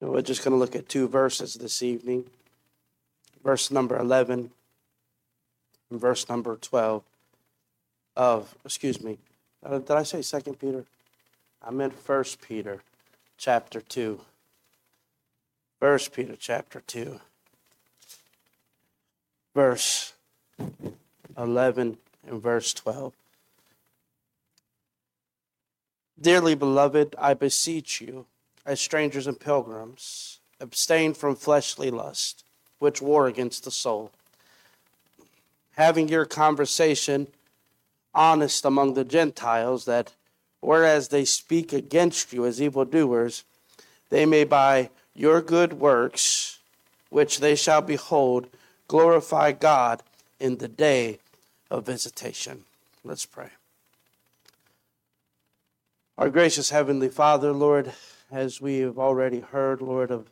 We're just going to look at two verses this evening verse number 11 and verse number 12 of, excuse me, uh, did I say Second Peter? I meant First Peter chapter 2. First Peter chapter 2, verse 11 and verse 12. Dearly beloved, I beseech you, as strangers and pilgrims, abstain from fleshly lust, which war against the soul. Having your conversation honest among the Gentiles, that whereas they speak against you as evildoers, they may by your good works, which they shall behold, glorify God in the day of visitation. Let's pray. Our gracious Heavenly Father, Lord, as we have already heard, Lord, of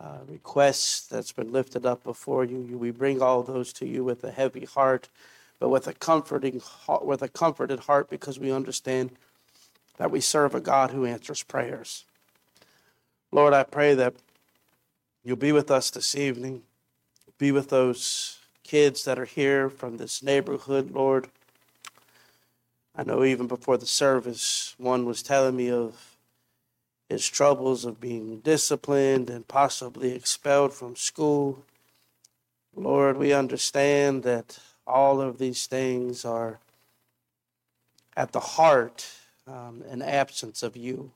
uh, requests that's been lifted up before you, we bring all those to you with a heavy heart, but with a comforting heart, with a comforted heart, because we understand that we serve a God who answers prayers. Lord, I pray that you'll be with us this evening. Be with those kids that are here from this neighborhood, Lord. I know even before the service, one was telling me of his troubles of being disciplined and possibly expelled from school. Lord, we understand that all of these things are at the heart um, and absence of you.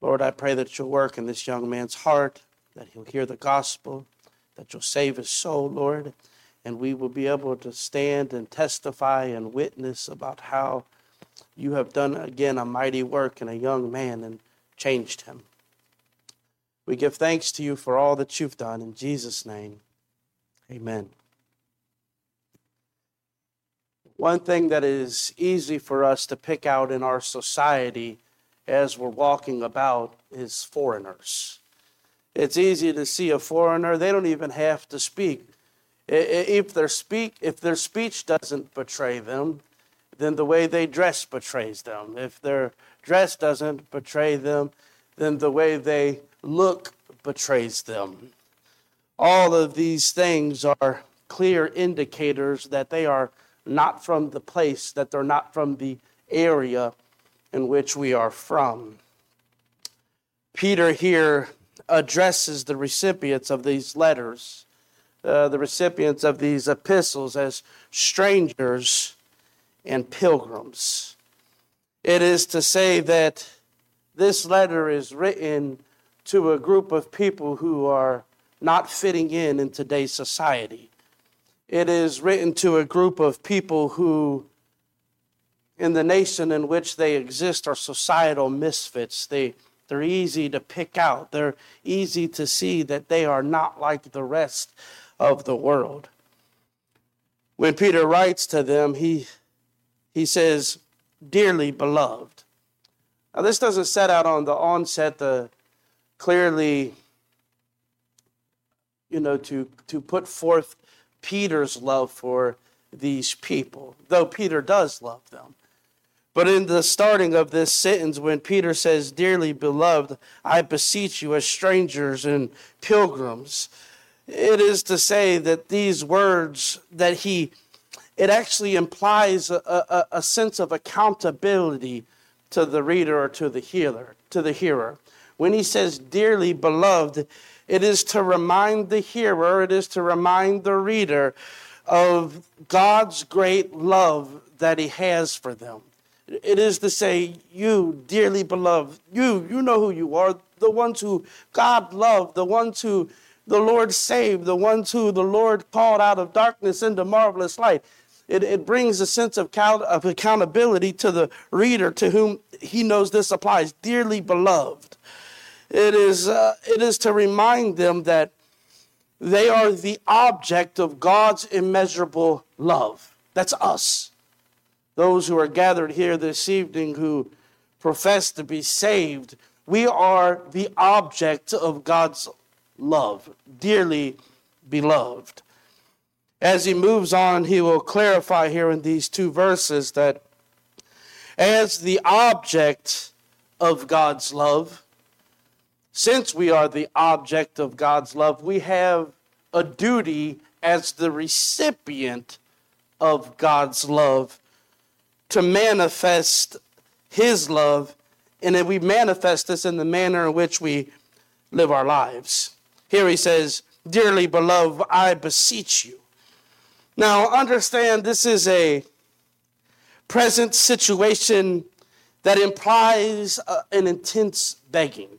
Lord, I pray that you'll work in this young man's heart, that he'll hear the gospel, that you'll save his soul, Lord, and we will be able to stand and testify and witness about how you have done again a mighty work in a young man and changed him. We give thanks to you for all that you've done. In Jesus' name, amen. One thing that is easy for us to pick out in our society as we're walking about is foreigners. It's easy to see a foreigner, they don't even have to speak. If their, speak, if their speech doesn't betray them, then the way they dress betrays them. If their dress doesn't betray them, then the way they look betrays them. All of these things are clear indicators that they are not from the place, that they're not from the area in which we are from. Peter here addresses the recipients of these letters, uh, the recipients of these epistles, as strangers and pilgrims. It is to say that this letter is written to a group of people who are not fitting in in today's society. It is written to a group of people who, in the nation in which they exist, are societal misfits. They, they're easy to pick out, they're easy to see that they are not like the rest of the world. When Peter writes to them, he, he says, dearly beloved. Now, this doesn't set out on the onset the clearly, you know, to, to put forth Peter's love for these people, though Peter does love them. But in the starting of this sentence, when Peter says, Dearly beloved, I beseech you as strangers and pilgrims, it is to say that these words that he it actually implies a, a, a sense of accountability to the reader or to the hearer, to the hearer. When he says dearly beloved, it is to remind the hearer, it is to remind the reader of God's great love that he has for them. It is to say, you, dearly beloved, you, you know who you are, the ones who God loved, the ones who the Lord saved, the ones who the Lord called out of darkness into marvelous light. It, it brings a sense of, count, of accountability to the reader to whom he knows this applies. Dearly beloved. It is, uh, it is to remind them that they are the object of God's immeasurable love. That's us. Those who are gathered here this evening who profess to be saved, we are the object of God's love, dearly beloved. As he moves on, he will clarify here in these two verses that as the object of God's love, since we are the object of God's love, we have a duty as the recipient of God's love to manifest His love, and that we manifest this in the manner in which we live our lives. Here he says, Dearly beloved, I beseech you. Now, understand this is a present situation that implies uh, an intense begging.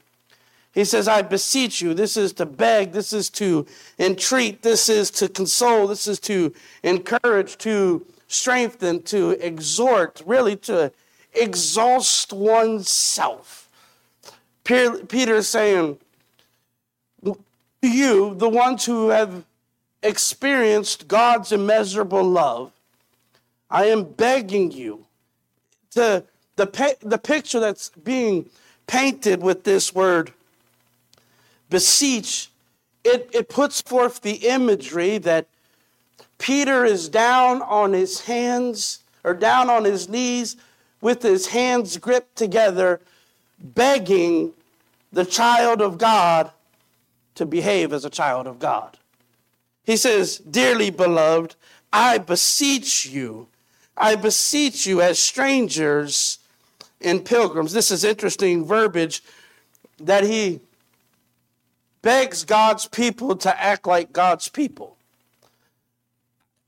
He says, I beseech you. This is to beg, this is to entreat, this is to console, this is to encourage, to strengthen, to exhort, really to exhaust oneself. Peter is saying, to You, the ones who have experienced God's immeasurable love, I am begging you to the, the picture that's being painted with this word beseech, it, it puts forth the imagery that Peter is down on his hands or down on his knees with his hands gripped together, begging the child of God to behave as a child of God. He says, Dearly beloved, I beseech you, I beseech you as strangers and pilgrims. This is interesting verbiage that he begs God's people to act like God's people.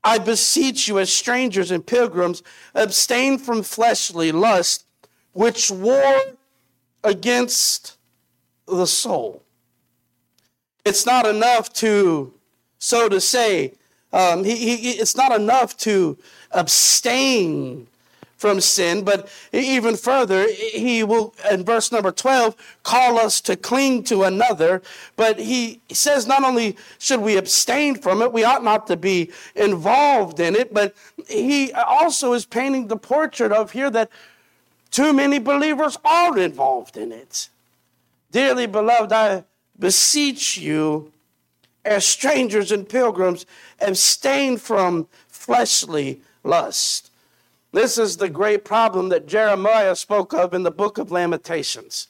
I beseech you, as strangers and pilgrims, abstain from fleshly lust, which war against the soul. It's not enough to, so to say, um, he, he, it's not enough to abstain from sin, but even further, he will, in verse number 12, call us to cling to another. But he says not only should we abstain from it, we ought not to be involved in it, but he also is painting the portrait of here that too many believers are involved in it. Dearly beloved, I beseech you, as strangers and pilgrims, abstain from fleshly lust this is the great problem that Jeremiah spoke of in the book of Lamentations.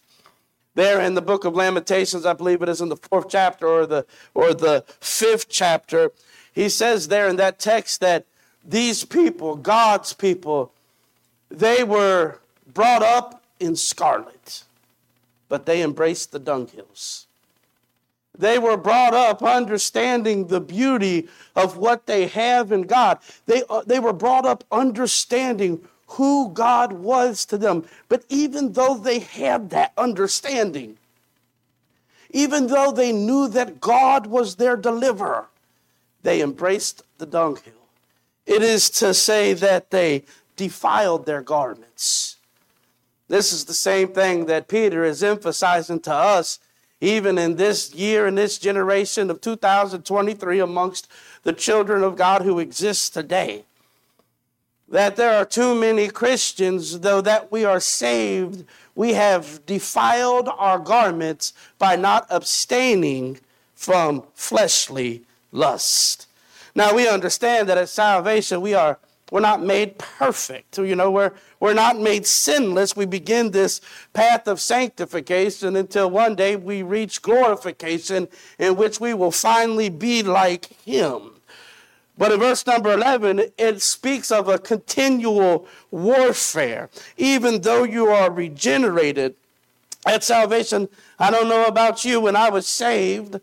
There in the book of Lamentations, I believe it is in the fourth chapter or the, or the fifth chapter, he says there in that text that these people, God's people, they were brought up in scarlet, but they embraced the dunghills. They were brought up understanding the beauty of what they have in God. They, uh, they were brought up understanding who God was to them. But even though they had that understanding, even though they knew that God was their deliverer, they embraced the dunghill. It is to say that they defiled their garments. This is the same thing that Peter is emphasizing to us even in this year, in this generation of 2023, amongst the children of God who exist today. That there are too many Christians, though that we are saved, we have defiled our garments by not abstaining from fleshly lust. Now we understand that at salvation we are we're not made perfect. You know, we're, we're not made sinless. We begin this path of sanctification until one day we reach glorification in which we will finally be like Him. But in verse number 11, it speaks of a continual warfare. Even though you are regenerated at salvation, I don't know about you, when I was saved,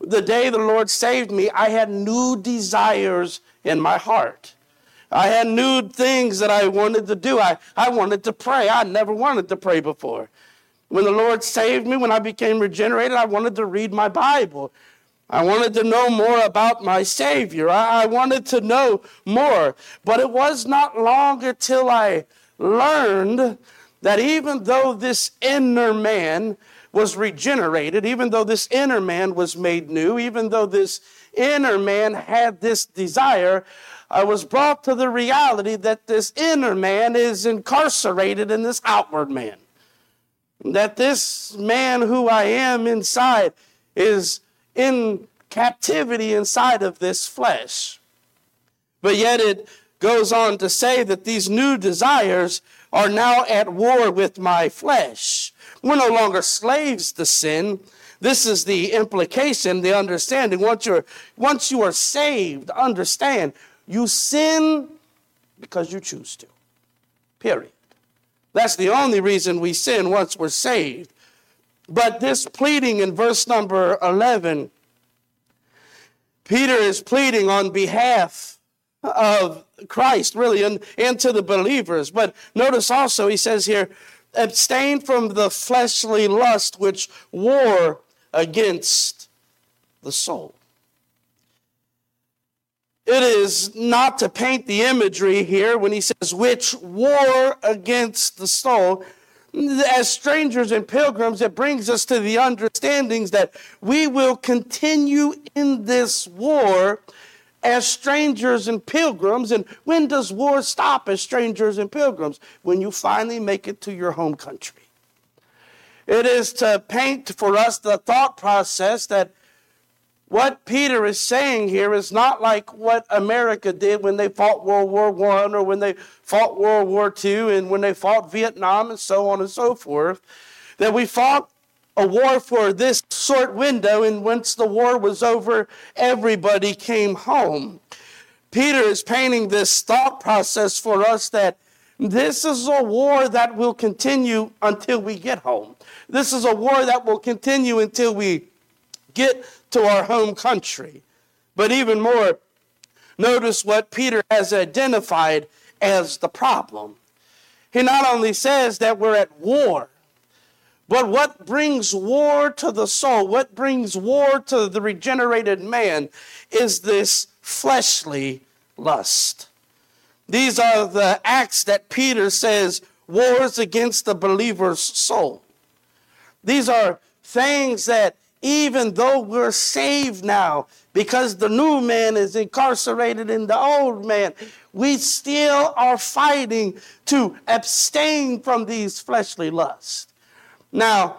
the day the Lord saved me, I had new desires in my heart. I had new things that I wanted to do. I, I wanted to pray. I never wanted to pray before. When the Lord saved me, when I became regenerated, I wanted to read my Bible. I wanted to know more about my Savior. I, I wanted to know more. But it was not long until I learned that even though this inner man was regenerated, even though this inner man was made new, even though this inner man had this desire, I was brought to the reality that this inner man is incarcerated in this outward man. That this man who I am inside is in captivity inside of this flesh. But yet it goes on to say that these new desires are now at war with my flesh. We're no longer slaves to sin. This is the implication, the understanding. Once you're once you are saved, understand you sin because you choose to. Period. That's the only reason we sin once we're saved. But this pleading in verse number 11, Peter is pleading on behalf of Christ, really, and, and to the believers. But notice also, he says here, abstain from the fleshly lust which war against the soul. It is not to paint the imagery here when he says, which war against the soul. As strangers and pilgrims, it brings us to the understandings that we will continue in this war as strangers and pilgrims. And when does war stop as strangers and pilgrims? When you finally make it to your home country. It is to paint for us the thought process that what Peter is saying here is not like what America did when they fought World War I or when they fought World War II and when they fought Vietnam and so on and so forth. That we fought a war for this short window, and once the war was over, everybody came home. Peter is painting this thought process for us that this is a war that will continue until we get home. This is a war that will continue until we get to our home country. But even more, notice what Peter has identified as the problem. He not only says that we're at war, but what brings war to the soul, what brings war to the regenerated man, is this fleshly lust. These are the acts that Peter says wars against the believer's soul. These are things that even though we're saved now, because the new man is incarcerated in the old man, we still are fighting to abstain from these fleshly lusts. Now,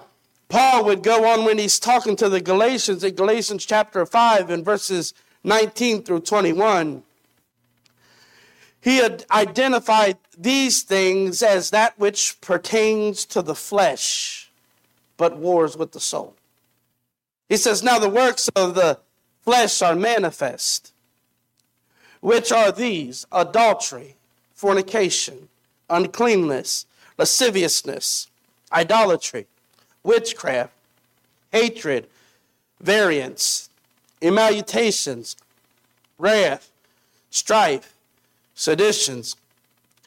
Paul would go on when he's talking to the Galatians in Galatians chapter 5 and verses 19 through 21. He had identified these things as that which pertains to the flesh, but wars with the soul. He says, Now the works of the flesh are manifest, which are these adultery, fornication, uncleanness, lasciviousness, idolatry, witchcraft, hatred, variance, emulations, wrath, strife, seditions,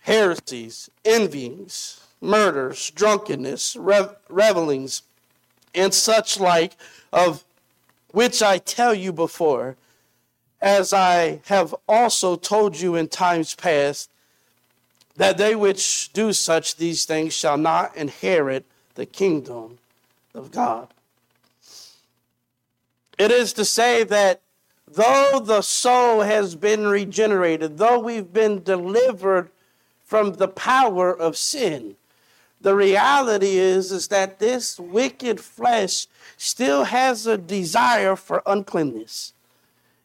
heresies, envyings, murders, drunkenness, rev- revelings, and such like of which I tell you before, as I have also told you in times past, that they which do such these things shall not inherit the kingdom of God. It is to say that though the soul has been regenerated, though we've been delivered from the power of sin, the reality is, is that this wicked flesh still has a desire for uncleanness.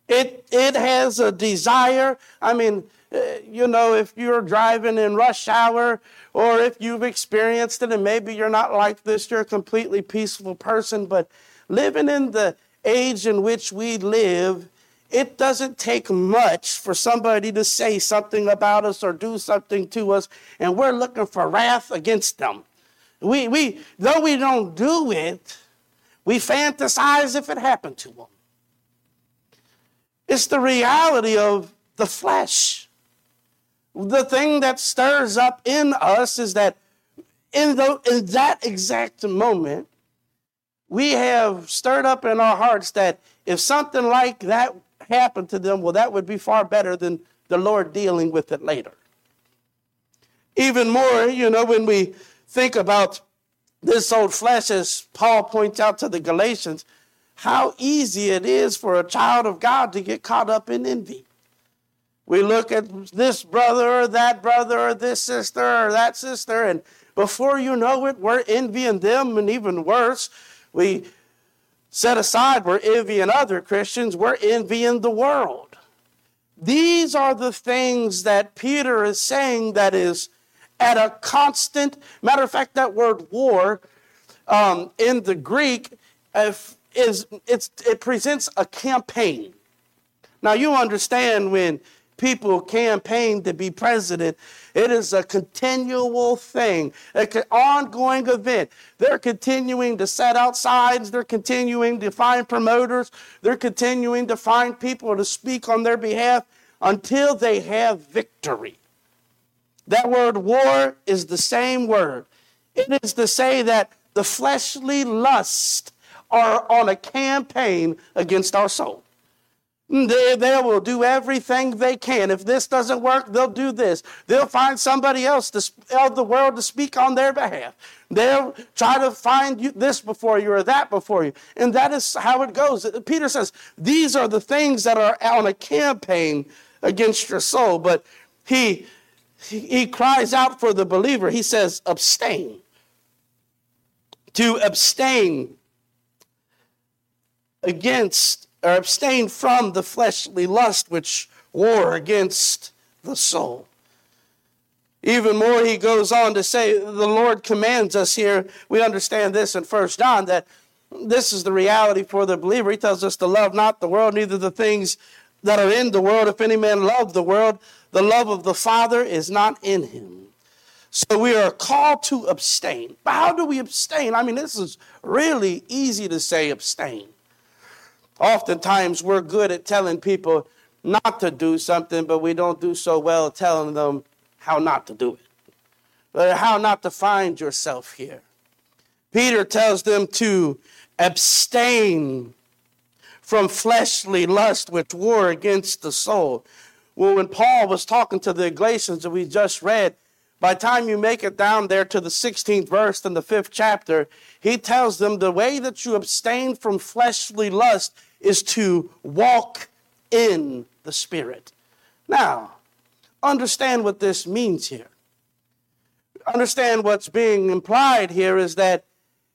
It, it has a desire. I mean, uh, you know, if you're driving in rush hour or if you've experienced it and maybe you're not like this, you're a completely peaceful person, but living in the age in which we live, it doesn't take much for somebody to say something about us or do something to us, and we're looking for wrath against them. We, we, though we don't do it, we fantasize if it happened to them. It's the reality of the flesh. The thing that stirs up in us is that in, the, in that exact moment, we have stirred up in our hearts that if something like that happened to them, well, that would be far better than the Lord dealing with it later. Even more, you know, when we think about this old flesh, as Paul points out to the Galatians, how easy it is for a child of God to get caught up in envy. We look at this brother or that brother or this sister or that sister, and before you know it, we're envying them, and even worse, we set aside we're envying other Christians, we're envying the world. These are the things that Peter is saying that is at a constant, matter of fact, that word war um, in the Greek is it's, it presents a campaign. Now you understand when people campaign to be president, it is a continual thing, an ongoing event. They're continuing to set out signs, they're continuing to find promoters, they're continuing to find people to speak on their behalf until they have victory. That word war is the same word. It is to say that the fleshly lust are on a campaign against our soul. Mm, they, they will do everything they can. If this doesn't work, they'll do this. They'll find somebody else to, of the world to speak on their behalf. They'll try to find you, this before you or that before you. And that is how it goes. Peter says, These are the things that are on a campaign against your soul. But he, he, he cries out for the believer. He says, Abstain. To abstain against or abstain from the fleshly lust which war against the soul. Even more, he goes on to say, the Lord commands us here. We understand this in First John that this is the reality for the believer. He tells us to love not the world, neither the things that are in the world. If any man love the world, the love of the Father is not in him. So we are called to abstain. But how do we abstain? I mean, this is really easy to say abstain. Oftentimes, we're good at telling people not to do something, but we don't do so well telling them how not to do it, or how not to find yourself here. Peter tells them to abstain from fleshly lust which war against the soul. Well, when Paul was talking to the Galatians that we just read, by the time you make it down there to the 16th verse in the fifth chapter, he tells them the way that you abstain from fleshly lust is to walk in the Spirit. Now, understand what this means here. Understand what's being implied here is that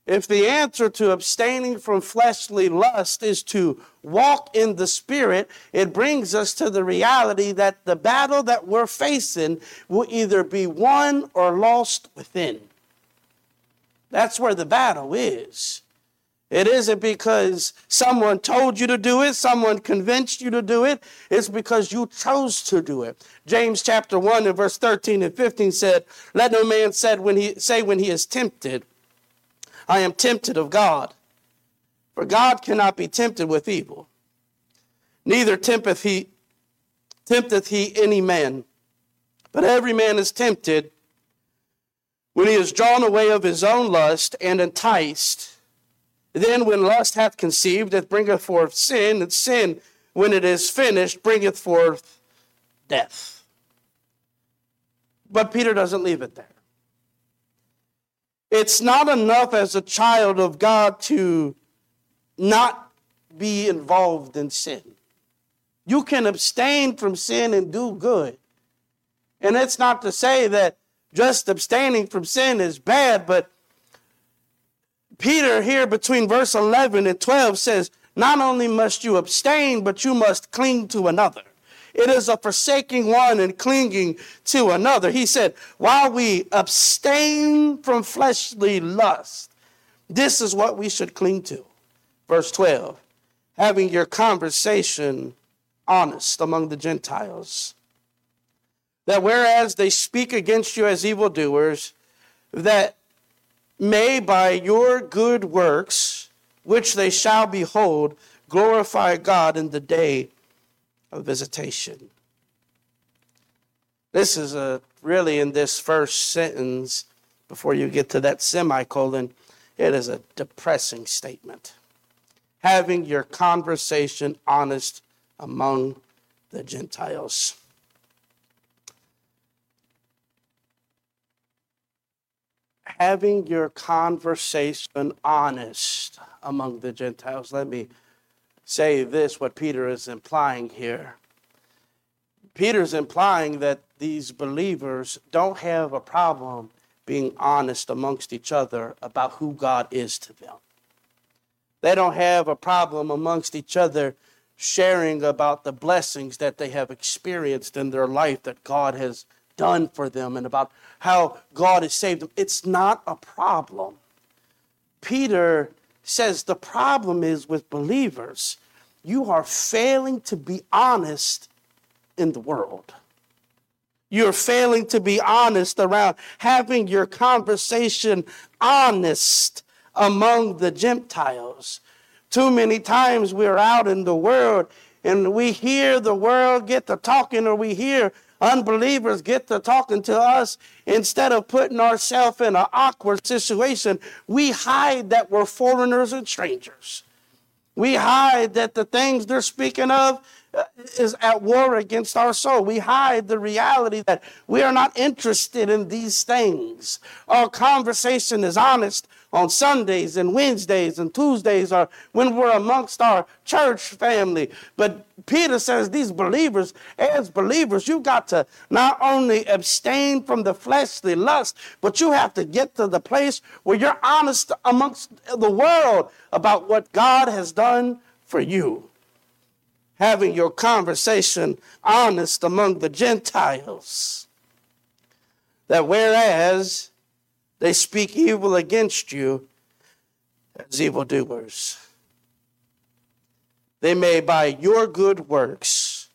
if the answer to abstaining from fleshly lust is to walk in the Spirit, it brings us to the reality that the battle that we're facing will either be won or lost within. That's where the battle is. It isn't because someone told you to do it, someone convinced you to do it. It's because you chose to do it. James chapter 1 and verse 13 and 15 said, Let no man said when he, say when he is tempted, I am tempted of God. For God cannot be tempted with evil. Neither tempteth he, tempteth he any man. But every man is tempted when he is drawn away of his own lust and enticed. Then, when lust hath conceived, it bringeth forth sin, and sin, when it is finished, bringeth forth death. But Peter doesn't leave it there. It's not enough as a child of God to not be involved in sin. You can abstain from sin and do good. And it's not to say that just abstaining from sin is bad, but Peter, here between verse 11 and 12, says, Not only must you abstain, but you must cling to another. It is a forsaking one and clinging to another. He said, While we abstain from fleshly lust, this is what we should cling to. Verse 12, having your conversation honest among the Gentiles. That whereas they speak against you as evildoers, that may by your good works, which they shall behold, glorify God in the day of visitation. This is a really in this first sentence, before you get to that semicolon, it is a depressing statement. Having your conversation honest among the Gentiles. Having your conversation honest among the Gentiles. Let me say this what Peter is implying here. Peter's implying that these believers don't have a problem being honest amongst each other about who God is to them. They don't have a problem amongst each other sharing about the blessings that they have experienced in their life that God has done for them and about how God has saved them. It's not a problem. Peter says the problem is with believers, you are failing to be honest in the world. You're failing to be honest around having your conversation honest among the Gentiles. Too many times we're out in the world and we hear the world get to talking or we hear unbelievers get to talking to us, instead of putting ourselves in an awkward situation, we hide that we're foreigners and strangers. We hide that the things they're speaking of is at war against our soul. We hide the reality that we are not interested in these things. Our conversation is honest on Sundays and Wednesdays and Tuesdays or when we're amongst our church family. But Peter says these believers, as believers, you've got to not only abstain from the fleshly lust, but you have to get to the place where you're honest amongst the world about what God has done for you. Having your conversation honest among the Gentiles. That whereas they speak evil against you as evildoers. They may, by your good works,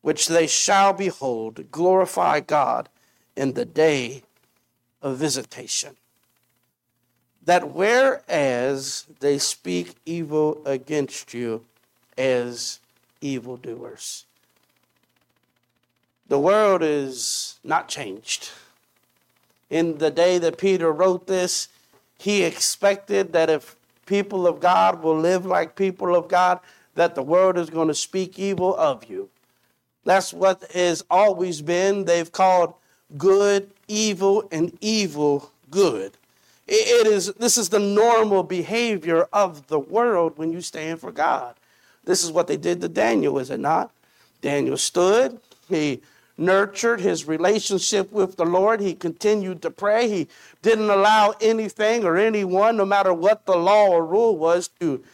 which they shall behold, glorify God in the day of visitation. That whereas they speak evil against you as evildoers, the world is not changed in the day that Peter wrote this, he expected that if people of God will live like people of God, that the world is going to speak evil of you. That's what has always been. They've called good evil and evil good. It is this is the normal behavior of the world when you stand for God. This is what they did to Daniel, is it not? Daniel stood, he nurtured his relationship with the Lord. He continued to pray. He didn't allow anything or anyone, no matter what the law or rule was, to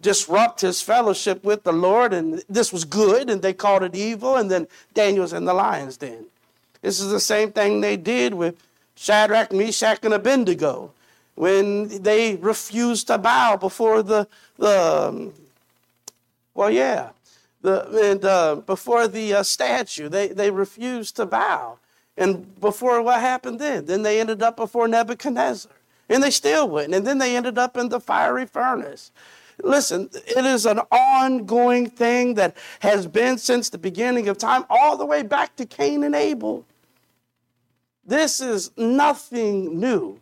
disrupt his fellowship with the Lord. And this was good, and they called it evil. And then Daniel's in the lion's den. This is the same thing they did with Shadrach, Meshach, and Abednego when they refused to bow before the, the um, well, yeah, the, and, uh, before the uh, statue. They, they refused to bow. And before what happened then? Then they ended up before Nebuchadnezzar. And they still wouldn't. And then they ended up in the fiery furnace. Listen, it is an ongoing thing that has been since the beginning of time, all the way back to Cain and Abel. This is nothing new.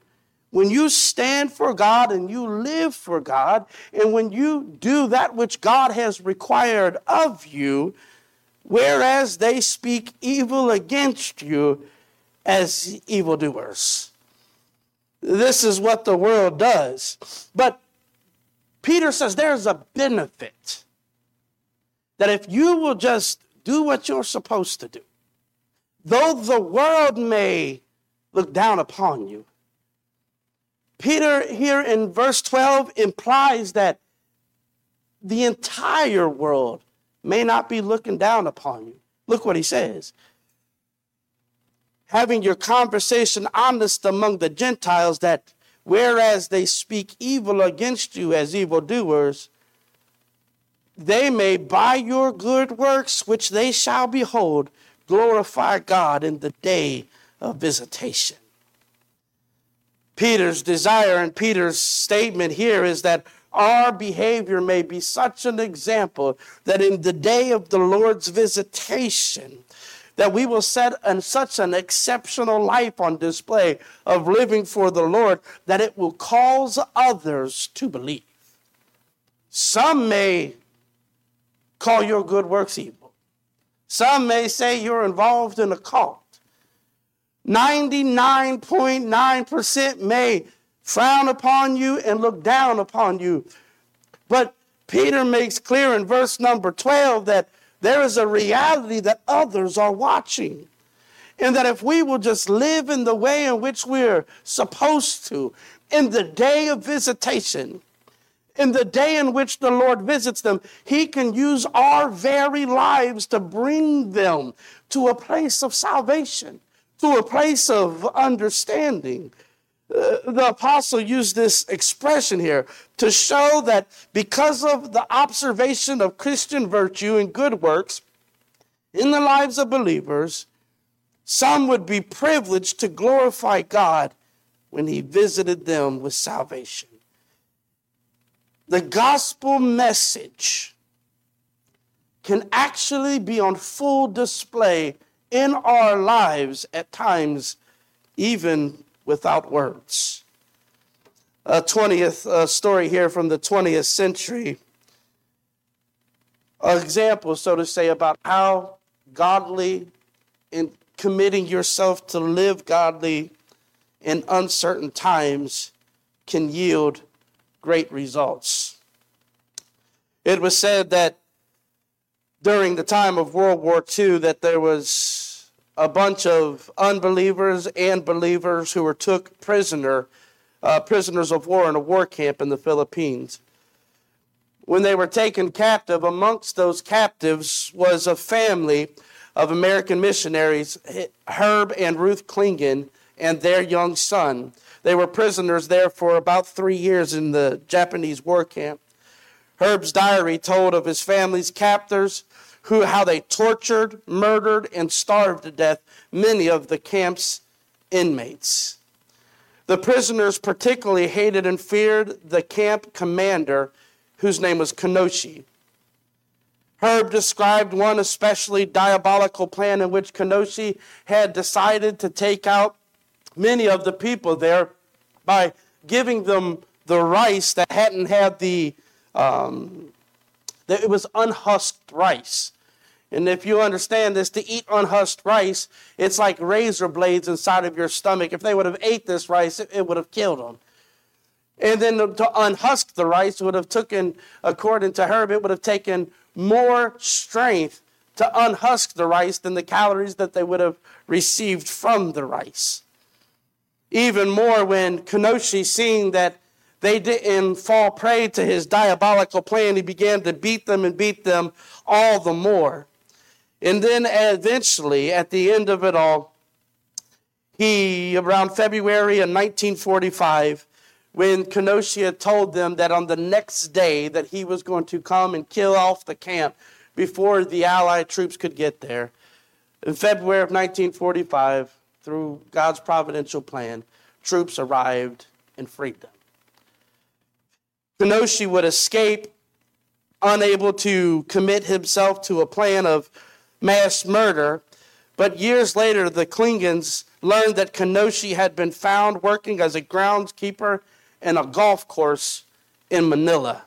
When you stand for God and you live for God, and when you do that which God has required of you, whereas they speak evil against you as evildoers. This is what the world does. But Peter says there's a benefit that if you will just do what you're supposed to do, though the world may look down upon you, Peter, here in verse 12, implies that the entire world may not be looking down upon you. Look what he says. Having your conversation honest among the Gentiles, that whereas they speak evil against you as evildoers, they may by your good works, which they shall behold, glorify God in the day of visitation. Peter's desire and Peter's statement here is that our behavior may be such an example that in the day of the Lord's visitation, that we will set an, such an exceptional life on display of living for the Lord that it will cause others to believe. Some may call your good works evil. Some may say you're involved in a cult. 99.9% may frown upon you and look down upon you. But Peter makes clear in verse number 12 that there is a reality that others are watching. And that if we will just live in the way in which we're supposed to, in the day of visitation, in the day in which the Lord visits them, He can use our very lives to bring them to a place of salvation to a place of understanding. uh, the apostle used this expression here to show that because of the observation of Christian virtue and good works in the lives of believers, some would be privileged to glorify God when he visited them with salvation. The gospel message can actually be on full display in our lives at times, even without words. A 20th uh, story here from the 20th century. An example, so to say, about how godly in committing yourself to live godly in uncertain times can yield great results. It was said that during the time of World War II that there was a bunch of unbelievers and believers who were took prisoner, uh, prisoners of war in a war camp in the Philippines. When they were taken captive, amongst those captives was a family of American missionaries, Herb and Ruth Clingen, and their young son. They were prisoners there for about three years in the Japanese war camp. Herb's diary told of his family's captors, who, how they tortured, murdered, and starved to death many of the camp's inmates. The prisoners particularly hated and feared the camp commander, whose name was Kanoshi. Herb described one especially diabolical plan in which Kanoshi had decided to take out many of the people there by giving them the rice that hadn't had the, um, that it was unhusked rice. And if you understand this, to eat unhusked rice, it's like razor blades inside of your stomach. If they would have ate this rice, it, it would have killed them. And then to unhusk the rice would have taken, according to Herb, it would have taken more strength to unhusk the rice than the calories that they would have received from the rice. Even more when Kanoshi, seeing that they didn't fall prey to his diabolical plan, he began to beat them and beat them all the more. And then eventually, at the end of it all, he, around February of 1945, when Kanoshi told them that on the next day that he was going to come and kill off the camp before the Allied troops could get there. In February of 1945, through God's providential plan, troops arrived and freed them. Kanoshi would escape, unable to commit himself to a plan of mass murder. But years later, the Clingens learned that Kanoshi had been found working as a groundskeeper in a golf course in Manila.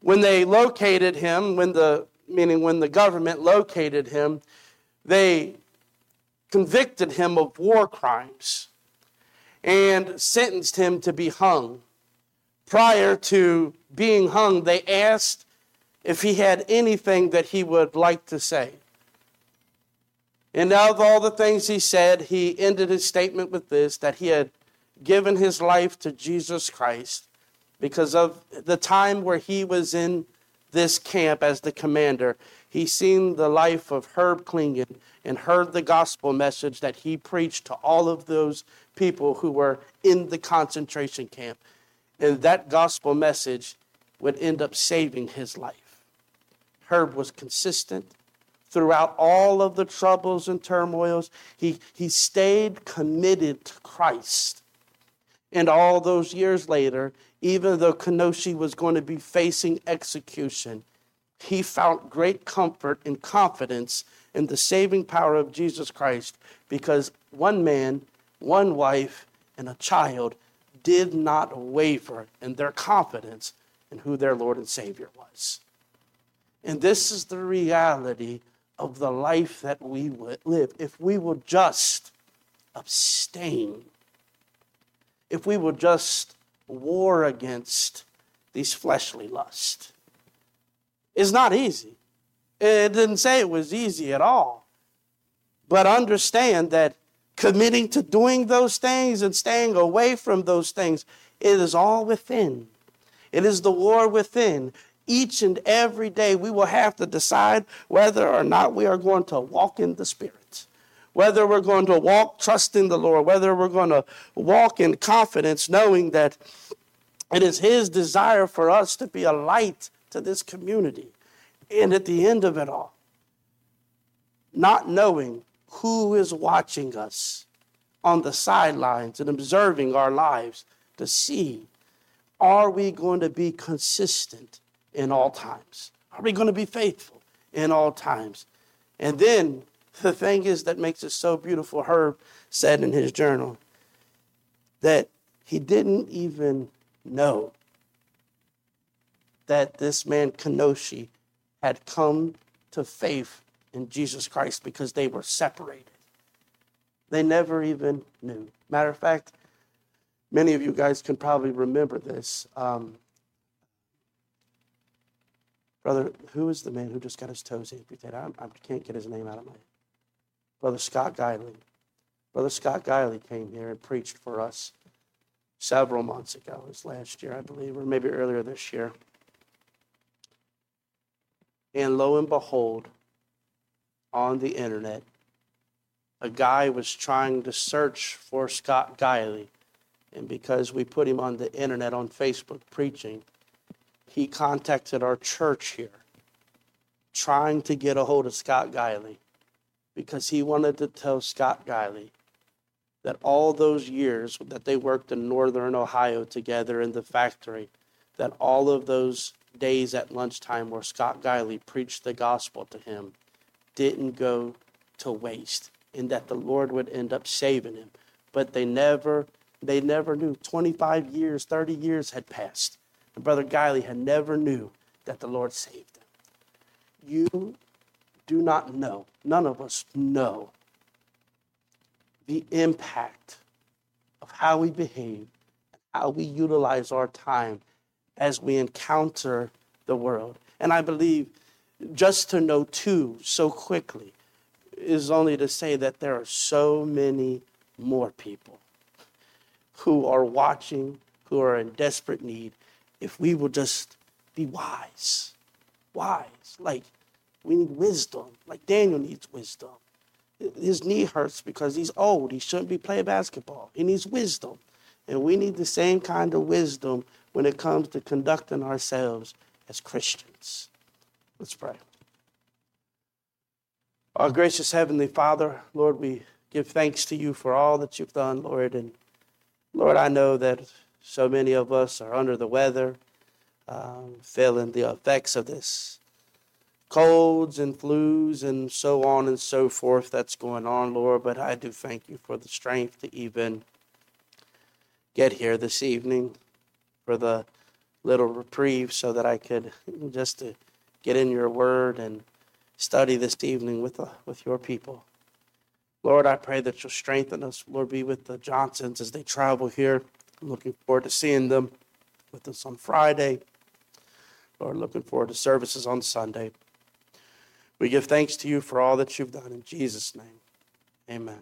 When they located him, when the meaning when the government located him, they convicted him of war crimes and sentenced him to be hung. Prior to being hung, they asked if he had anything that he would like to say. And out of all the things he said, he ended his statement with this that he had given his life to Jesus Christ because of the time where he was in this camp as the commander. He seen the life of Herb Clingen and heard the gospel message that he preached to all of those people who were in the concentration camp. And that gospel message would end up saving his life. Herb was consistent throughout all of the troubles and turmoils. He, he stayed committed to Christ. And all those years later, even though Kanoshi was going to be facing execution, he found great comfort and confidence in the saving power of Jesus Christ because one man, one wife, and a child did not waver in their confidence in who their Lord and Savior was. And this is the reality of the life that we would live. If we will just abstain, if we will just war against these fleshly lusts. It's not easy. It didn't say it was easy at all. But understand that committing to doing those things and staying away from those things, it is all within. It is the war within each and every day we will have to decide whether or not we are going to walk in the Spirit, whether we're going to walk trusting the Lord, whether we're going to walk in confidence, knowing that it is His desire for us to be a light to this community. And at the end of it all, not knowing who is watching us on the sidelines and observing our lives to see are we going to be consistent in all times? Are we going to be faithful in all times? And then the thing is that makes it so beautiful, Herb said in his journal that he didn't even know that this man Kanoshi had come to faith in Jesus Christ because they were separated. They never even knew. Matter of fact, many of you guys can probably remember this. Um, brother, who is the man who just got his toes amputated? I, I can't get his name out of my head. Brother Scott Guiley. Brother Scott Guiley came here and preached for us several months ago. It was last year, I believe, or maybe earlier this year. And lo and behold, on the internet, a guy was trying to search for Scott Guiley. And because we put him on the internet on Facebook preaching, he contacted our church here trying to get a hold of Scott Guiley because he wanted to tell Scott Guiley that all those years that they worked in northern Ohio together in the factory, that all of those days at lunchtime where Scott Guiley preached the gospel to him didn't go to waste and that the Lord would end up saving him. But they never they never knew 25 years, 30 years had passed. And Brother Guiley had never knew that the Lord saved him. You do not know, none of us know the impact of how we behave, how we utilize our time as we encounter the world. And I believe just to know too so quickly is only to say that there are so many more people who are watching, who are in desperate need, if we will just be wise. Wise. Like we need wisdom, like Daniel needs wisdom. His knee hurts because he's old. He shouldn't be playing basketball. He needs wisdom. And we need the same kind of wisdom when it comes to conducting ourselves as Christians. Let's pray. Our gracious Heavenly Father, Lord, we give thanks to you for all that you've done, Lord. And Lord, I know that so many of us are under the weather, um, feeling the effects of this colds and flus and so on and so forth that's going on, Lord. But I do thank you for the strength to even get here this evening, for the little reprieve so that I could just to get in your word and study this evening with, uh, with your people. Lord, I pray that you'll strengthen us. Lord, be with the Johnsons as they travel here. Looking forward to seeing them with us on Friday. Lord, looking forward to services on Sunday. We give thanks to you for all that you've done. In Jesus' name, amen.